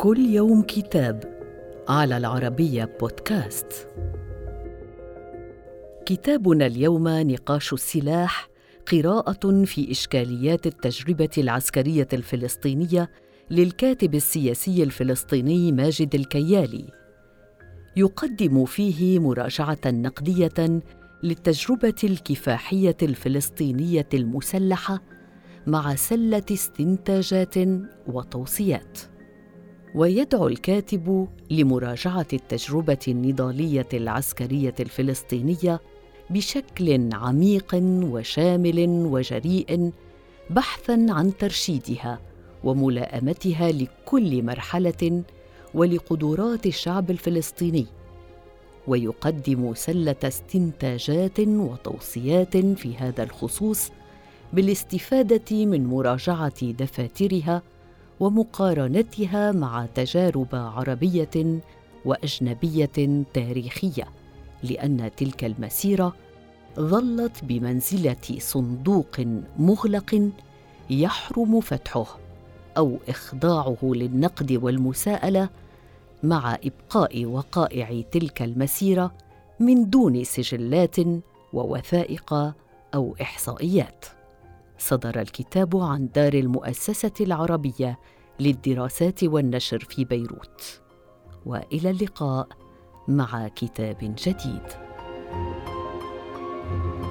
كل يوم كتاب على العربية بودكاست. كتابنا اليوم نقاش السلاح قراءة في إشكاليات التجربة العسكرية الفلسطينية للكاتب السياسي الفلسطيني ماجد الكيالي. يقدم فيه مراجعة نقدية للتجربة الكفاحية الفلسطينية المسلحة مع سلة استنتاجات وتوصيات. ويدعو الكاتب لمراجعة التجربة النضالية العسكرية الفلسطينية بشكل عميق وشامل وجريء بحثا عن ترشيدها وملائمتها لكل مرحلة ولقدرات الشعب الفلسطيني ويقدم سلة استنتاجات وتوصيات في هذا الخصوص بالاستفادة من مراجعة دفاترها ومقارنتها مع تجارب عربية وأجنبية تاريخية لأن تلك المسيرة ظلت بمنزلة صندوق مغلق يحرم فتحه أو إخضاعه للنقد والمساءلة مع إبقاء وقائع تلك المسيرة من دون سجلات ووثائق أو إحصائيات. صدر الكتاب عن دار المؤسسة العربية للدراسات والنشر في بيروت. وإلى اللقاء مع كتاب جديد. thank you